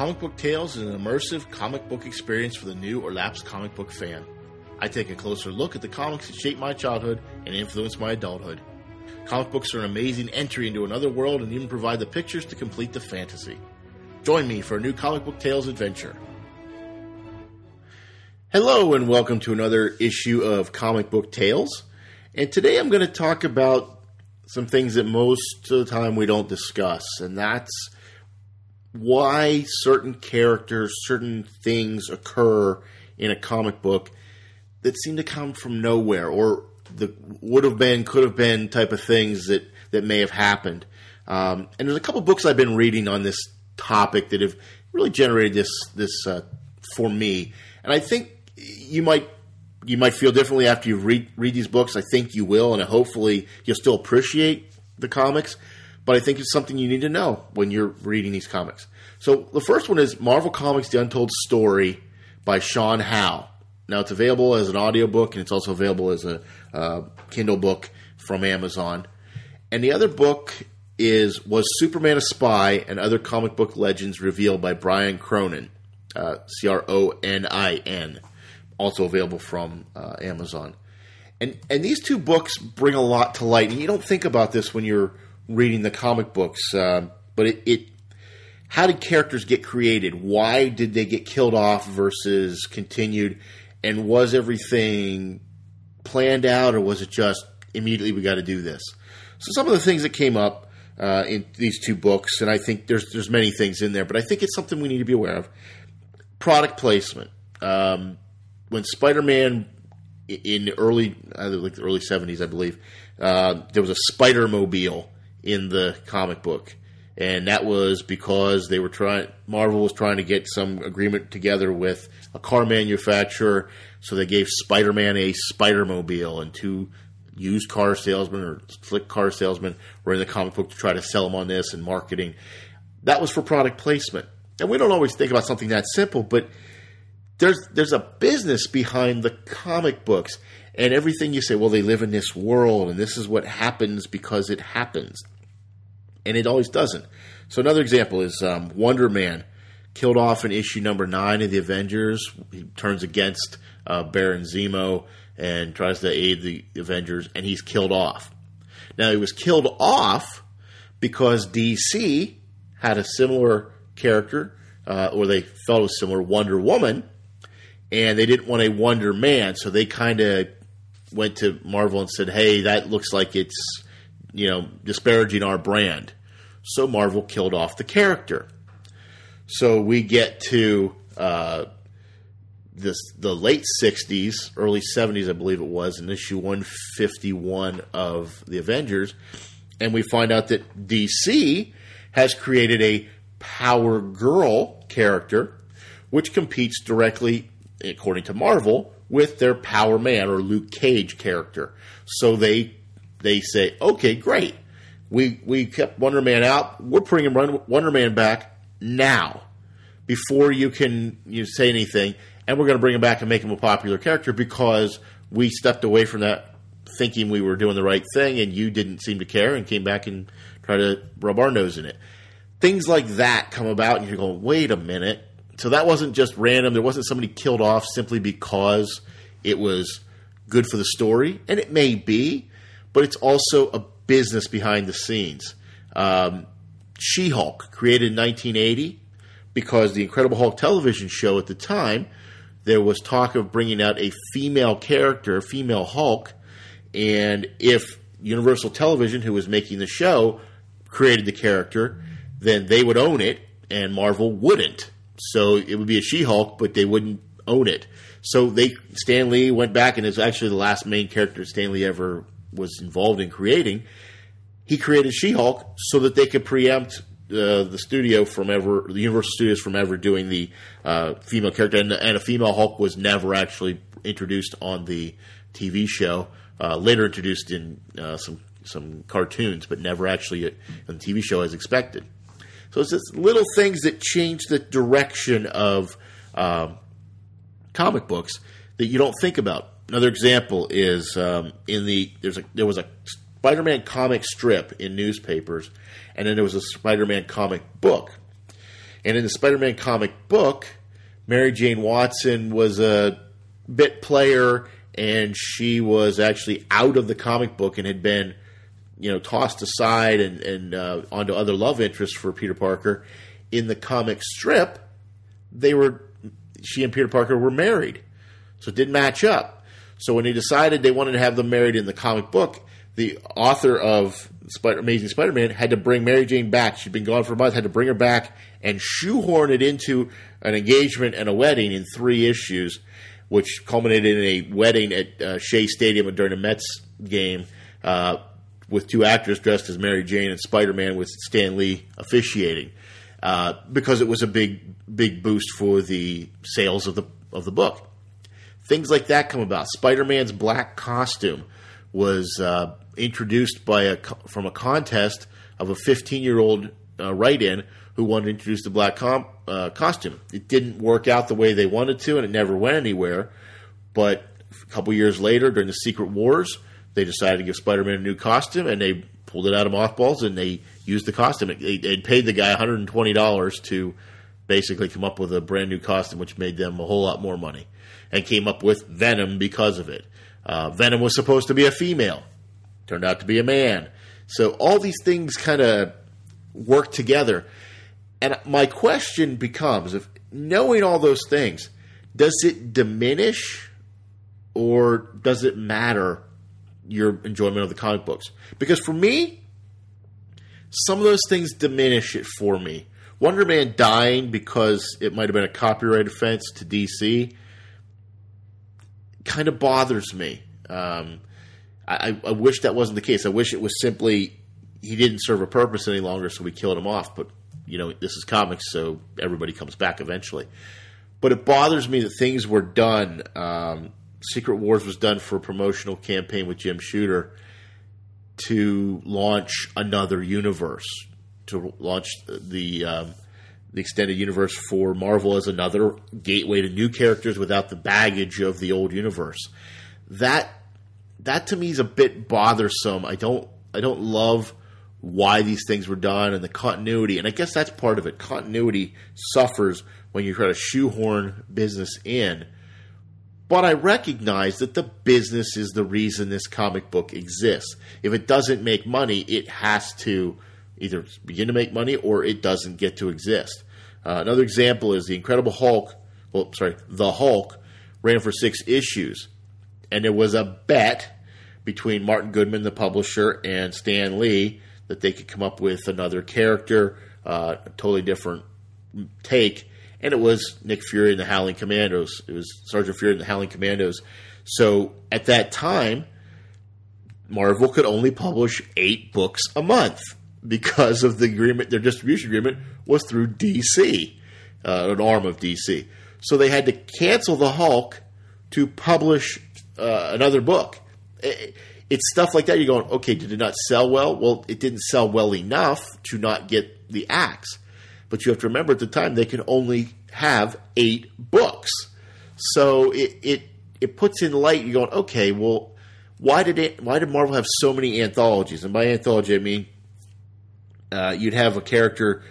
Comic Book Tales is an immersive comic book experience for the new or lapsed comic book fan. I take a closer look at the comics that shaped my childhood and influenced my adulthood. Comic books are an amazing entry into another world and even provide the pictures to complete the fantasy. Join me for a new Comic Book Tales adventure. Hello, and welcome to another issue of Comic Book Tales. And today I'm going to talk about some things that most of the time we don't discuss, and that's why certain characters, certain things occur in a comic book that seem to come from nowhere or the would have been, could have been type of things that, that may have happened. Um, and there's a couple books I've been reading on this topic that have really generated this this uh, for me. And I think you might you might feel differently after you read read these books. I think you will, and hopefully you'll still appreciate the comics. But I think it's something you need to know when you're reading these comics. So the first one is Marvel Comics: The Untold Story by Sean Howe. Now it's available as an audiobook and it's also available as a uh, Kindle book from Amazon. And the other book is was Superman a Spy and Other Comic Book Legends revealed by Brian Cronin, uh, C R O N I N also available from uh, Amazon. And and these two books bring a lot to light. And you don't think about this when you're reading the comic books, uh, but it, it how did characters get created? Why did they get killed off versus continued? And was everything planned out, or was it just immediately we got to do this? So some of the things that came up uh, in these two books, and I think there's there's many things in there, but I think it's something we need to be aware of. Product placement. Um, when Spider-Man in the early, like the early '70s, I believe, uh, there was a Spider Mobile in the comic book, and that was because they were trying. Marvel was trying to get some agreement together with a car manufacturer, so they gave Spider-Man a Spider Mobile, and two used car salesmen or slick car salesmen were in the comic book to try to sell them on this and marketing. That was for product placement, and we don't always think about something that simple, but there's there's a business behind the comic books and everything you say well they live in this world and this is what happens because it happens and it always doesn't. So another example is um, wonder man killed off in issue number nine of the avengers. He turns against uh, baron zemo and tries to aid the avengers and he's killed off. Now he was killed off because dc had a similar character uh, or they felt a similar wonder woman and they didn't want a Wonder Man, so they kind of went to Marvel and said, "Hey, that looks like it's you know disparaging our brand." So Marvel killed off the character. So we get to uh, this the late '60s, early '70s, I believe it was, in issue 151 of the Avengers, and we find out that DC has created a Power Girl character, which competes directly according to Marvel, with their Power Man or Luke Cage character. So they they say, okay, great. We we kept Wonder Man out. We're bringing Wonder Man back now, before you can you say anything, and we're going to bring him back and make him a popular character because we stepped away from that thinking we were doing the right thing, and you didn't seem to care and came back and tried to rub our nose in it. Things like that come about, and you're going, wait a minute so that wasn't just random. There wasn't somebody killed off simply because it was good for the story, and it may be, but it's also a business behind the scenes. Um, she Hulk, created in 1980, because the Incredible Hulk television show at the time, there was talk of bringing out a female character, a female Hulk, and if Universal Television, who was making the show, created the character, then they would own it, and Marvel wouldn't. So it would be a She-Hulk, but they wouldn't own it. So they Stan Lee went back and is actually the last main character Stan Lee ever was involved in creating. He created She-Hulk so that they could preempt uh, the studio from ever, the Universal Studios from ever doing the uh, female character, and, and, a female Hulk was never actually introduced on the TV show. Uh, later introduced in uh, some some cartoons, but never actually on the TV show as expected. So it's just little things that change the direction of um, comic books that you don't think about. Another example is um, in the there's a there was a Spider-Man comic strip in newspapers, and then there was a Spider-Man comic book. And in the Spider Man comic book, Mary Jane Watson was a bit player and she was actually out of the comic book and had been you know tossed aside and, and uh, onto other love interests for Peter Parker. In the comic strip, they were she and Peter Parker were married, so it didn't match up. So when they decided they wanted to have them married in the comic book, the author of Spider- Amazing Spider-Man had to bring Mary Jane back. She'd been gone for a month, had to bring her back and shoehorn it into an engagement and a wedding in three issues, which culminated in a wedding at uh, Shea Stadium during a Mets game. Uh, with two actors dressed as Mary Jane and Spider Man with Stan Lee officiating, uh, because it was a big big boost for the sales of the of the book. Things like that come about. Spider Man's black costume was uh, introduced by a from a contest of a 15 year old uh, write in who wanted to introduce the black com- uh, costume. It didn't work out the way they wanted to, and it never went anywhere. But a couple years later, during the Secret Wars, they decided to give Spider-Man a new costume, and they pulled it out of mothballs and they used the costume. They, they paid the guy $120 to basically come up with a brand new costume, which made them a whole lot more money, and came up with Venom because of it. Uh, Venom was supposed to be a female, turned out to be a man. So all these things kind of work together. And my question becomes: if knowing all those things, does it diminish or does it matter your enjoyment of the comic books. Because for me, some of those things diminish it for me. Wonder Man dying because it might have been a copyright offense to DC kind of bothers me. Um, I, I, wish that wasn't the case. I wish it was simply he didn't serve a purpose any longer, so we killed him off. But you know, this is comics, so everybody comes back eventually. But it bothers me that things were done um, Secret Wars was done for a promotional campaign with Jim Shooter to launch another universe, to launch the um, the extended universe for Marvel as another gateway to new characters without the baggage of the old universe. That that to me is a bit bothersome. I don't I don't love why these things were done and the continuity, and I guess that's part of it. Continuity suffers when you try to shoehorn business in but I recognize that the business is the reason this comic book exists. If it doesn't make money, it has to either begin to make money or it doesn't get to exist. Uh, another example is the Incredible Hulk. Well, sorry, the Hulk ran for six issues, and there was a bet between Martin Goodman, the publisher, and Stan Lee that they could come up with another character, uh, a totally different take, and it was Nick Fury and the Howling Commandos. It was Sergeant Fury and the Howling Commandos. So at that time, Marvel could only publish eight books a month because of the agreement. Their distribution agreement was through DC, uh, an arm of DC. So they had to cancel the Hulk to publish uh, another book. It, it's stuff like that. You're going, okay, did it not sell well? Well, it didn't sell well enough to not get the axe. But you have to remember at the time they can only have eight books. So it it, it puts in light. You're going, okay, well, why did it? Why did Marvel have so many anthologies? And by anthology, I mean uh, you'd have a character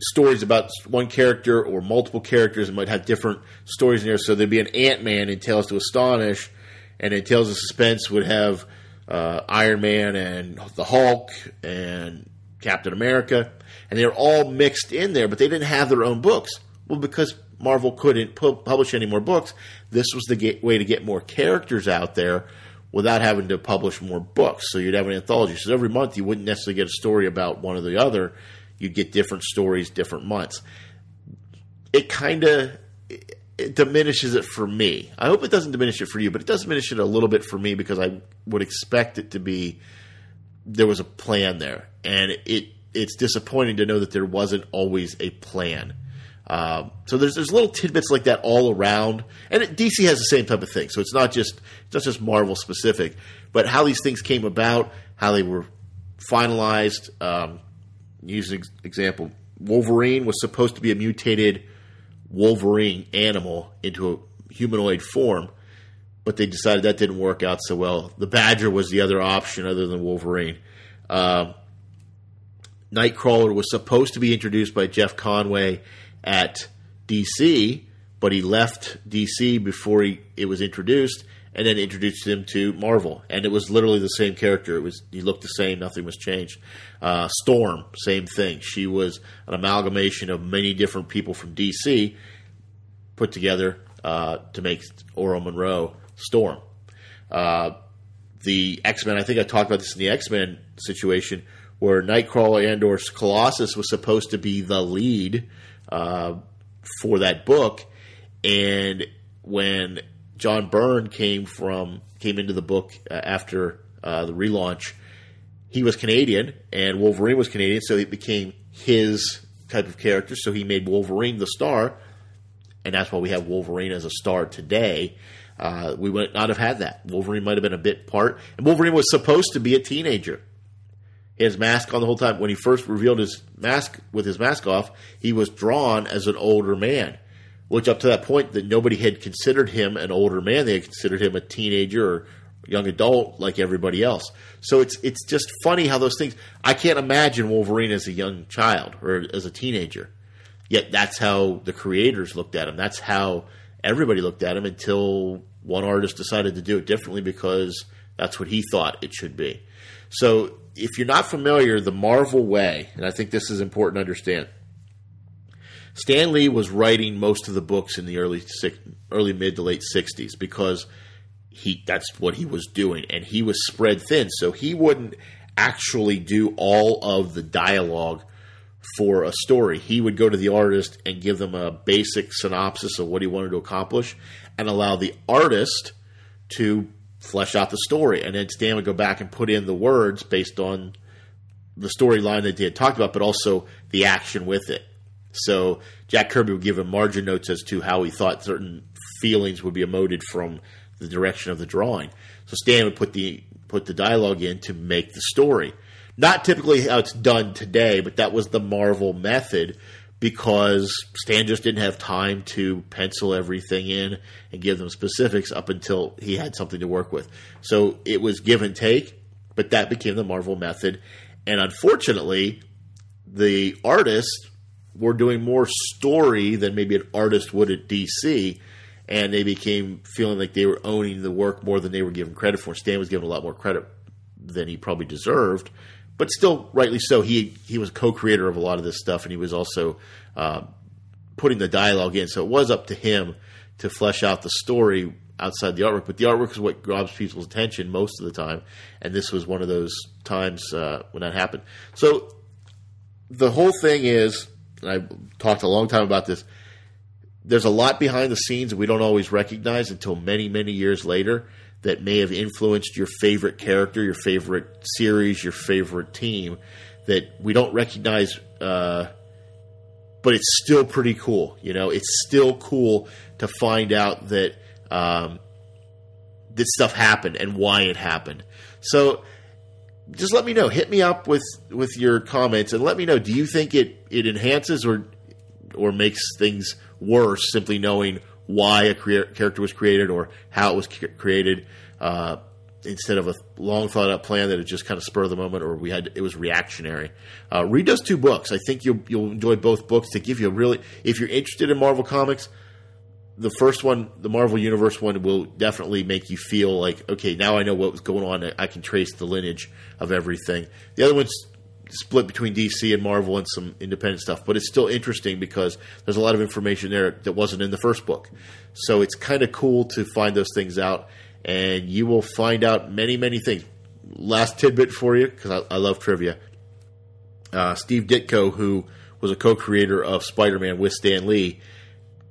stories about one character or multiple characters and might have different stories in there. So there'd be an Ant Man in Tales to Astonish, and in Tales of Suspense would have uh, Iron Man and the Hulk and Captain America and they're all mixed in there, but they didn't have their own books. Well, because Marvel couldn't pu- publish any more books, this was the get- way to get more characters out there without having to publish more books. So you'd have an anthology. So every month you wouldn't necessarily get a story about one or the other. You'd get different stories different months. It kind of it diminishes it for me. I hope it doesn't diminish it for you, but it does diminish it a little bit for me because I would expect it to be there was a plan there, and it it's disappointing to know that there wasn't always a plan. Uh, so there's there's little tidbits like that all around, and it, DC has the same type of thing. So it's not just it's not just Marvel specific, but how these things came about, how they were finalized. Um, use an example: Wolverine was supposed to be a mutated Wolverine animal into a humanoid form, but they decided that didn't work out so well. The Badger was the other option other than Wolverine. Um, Nightcrawler was supposed to be introduced by Jeff Conway at DC, but he left DC before he, it was introduced, and then introduced him to Marvel, and it was literally the same character. It was he looked the same, nothing was changed. Uh, Storm, same thing. She was an amalgamation of many different people from DC put together uh, to make Ororo Monroe Storm. Uh, the X Men, I think I talked about this in the X Men situation, where Nightcrawler and or Colossus was supposed to be the lead uh, for that book, and when John Byrne came from came into the book uh, after uh, the relaunch. He was Canadian, and Wolverine was Canadian, so it became his type of character. So he made Wolverine the star, and that's why we have Wolverine as a star today. Uh, we would not have had that. Wolverine might have been a bit part, and Wolverine was supposed to be a teenager. His mask on the whole time. When he first revealed his mask with his mask off, he was drawn as an older man which up to that point that nobody had considered him an older man. They had considered him a teenager or young adult like everybody else. So it's it's just funny how those things. I can't imagine Wolverine as a young child or as a teenager. Yet that's how the creators looked at him. That's how everybody looked at him until one artist decided to do it differently because that's what he thought it should be. So if you're not familiar, the Marvel way, and I think this is important to understand Stan Lee was writing most of the books in the early early mid to late '60s because he that's what he was doing, and he was spread thin, so he wouldn't actually do all of the dialogue for a story. He would go to the artist and give them a basic synopsis of what he wanted to accomplish, and allow the artist to flesh out the story, and then Stan would go back and put in the words based on the storyline that they had talked about, but also the action with it. So Jack Kirby would give him margin notes as to how he thought certain feelings would be emoted from the direction of the drawing. So Stan would put the put the dialogue in to make the story. Not typically how it's done today, but that was the Marvel method because Stan just didn't have time to pencil everything in and give them specifics up until he had something to work with. So it was give and take, but that became the Marvel method. And unfortunately, the artists were doing more story than maybe an artist would at DC, and they became feeling like they were owning the work more than they were given credit for. Stan was given a lot more credit than he probably deserved, but still, rightly so. He he was co-creator of a lot of this stuff, and he was also uh, putting the dialogue in. So it was up to him to flesh out the story outside the artwork. But the artwork is what grabs people's attention most of the time, and this was one of those times uh, when that happened. So the whole thing is I talked a long time about this. There's a lot behind the scenes that we don't always recognize until many, many years later that may have influenced your favorite character, your favorite series, your favorite team that we don't recognize. Uh, but it's still pretty cool. You know, it's still cool to find out that um, this stuff happened and why it happened. So just let me know. Hit me up with with your comments and let me know. Do you think it it enhances or or makes things worse simply knowing why a crea- character was created or how it was created uh, instead of a long thought out plan that it just kind of spur of the moment or we had it was reactionary. Uh, read those two books. I think you'll you'll enjoy both books to give you a really if you're interested in Marvel comics the first one, the Marvel Universe one, will definitely make you feel like, okay, now I know what was going on. I can trace the lineage of everything. The other one's split between DC and Marvel and some independent stuff, but it's still interesting because there's a lot of information there that wasn't in the first book. So it's kind of cool to find those things out, and you will find out many, many things. Last tidbit for you, because I, I, love trivia. Uh, Steve Ditko, who was a co-creator of Spider-Man with Stan Lee,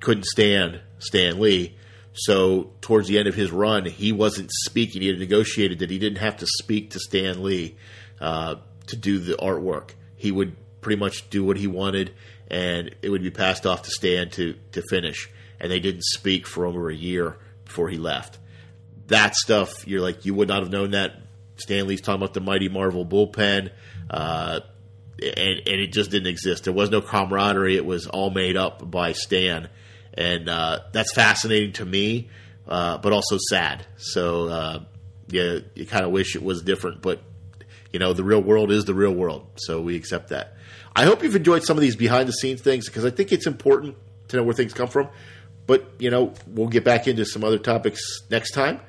couldn't stand Stan Lee. So towards the end of his run, he wasn't speaking. He had negotiated that he didn't have to speak to Stan Lee uh, to do the artwork. He would pretty much do what he wanted, and it would be passed off to Stan to to finish. And they didn't speak for over a year before he left. That stuff, you're like, you would not have known that. Stan Lee's talking about the mighty Marvel bullpen. Uh, and, and, it just didn't exist. There was no camaraderie. It was all made up by Stan and uh, that's fascinating to me, uh, but also sad. So uh, yeah, you kind of wish it was different, but you know, the real world is the real world. So we accept that. I hope you've enjoyed some of these behind the scenes things because I think it's important to know where things come from. But, you know, we'll get back into some other topics next time.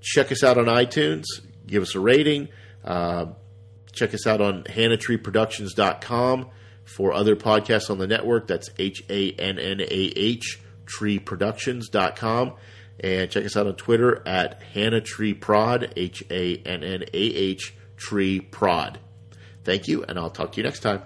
Check us out on iTunes. Give us a rating. Uh, check us out on hannahtreeproductions.com for other podcasts on the network. That's H A N N A H treeproductions.com. And check us out on Twitter at Hannah H A N N A H Tree Prod. Thank you, and I'll talk to you next time.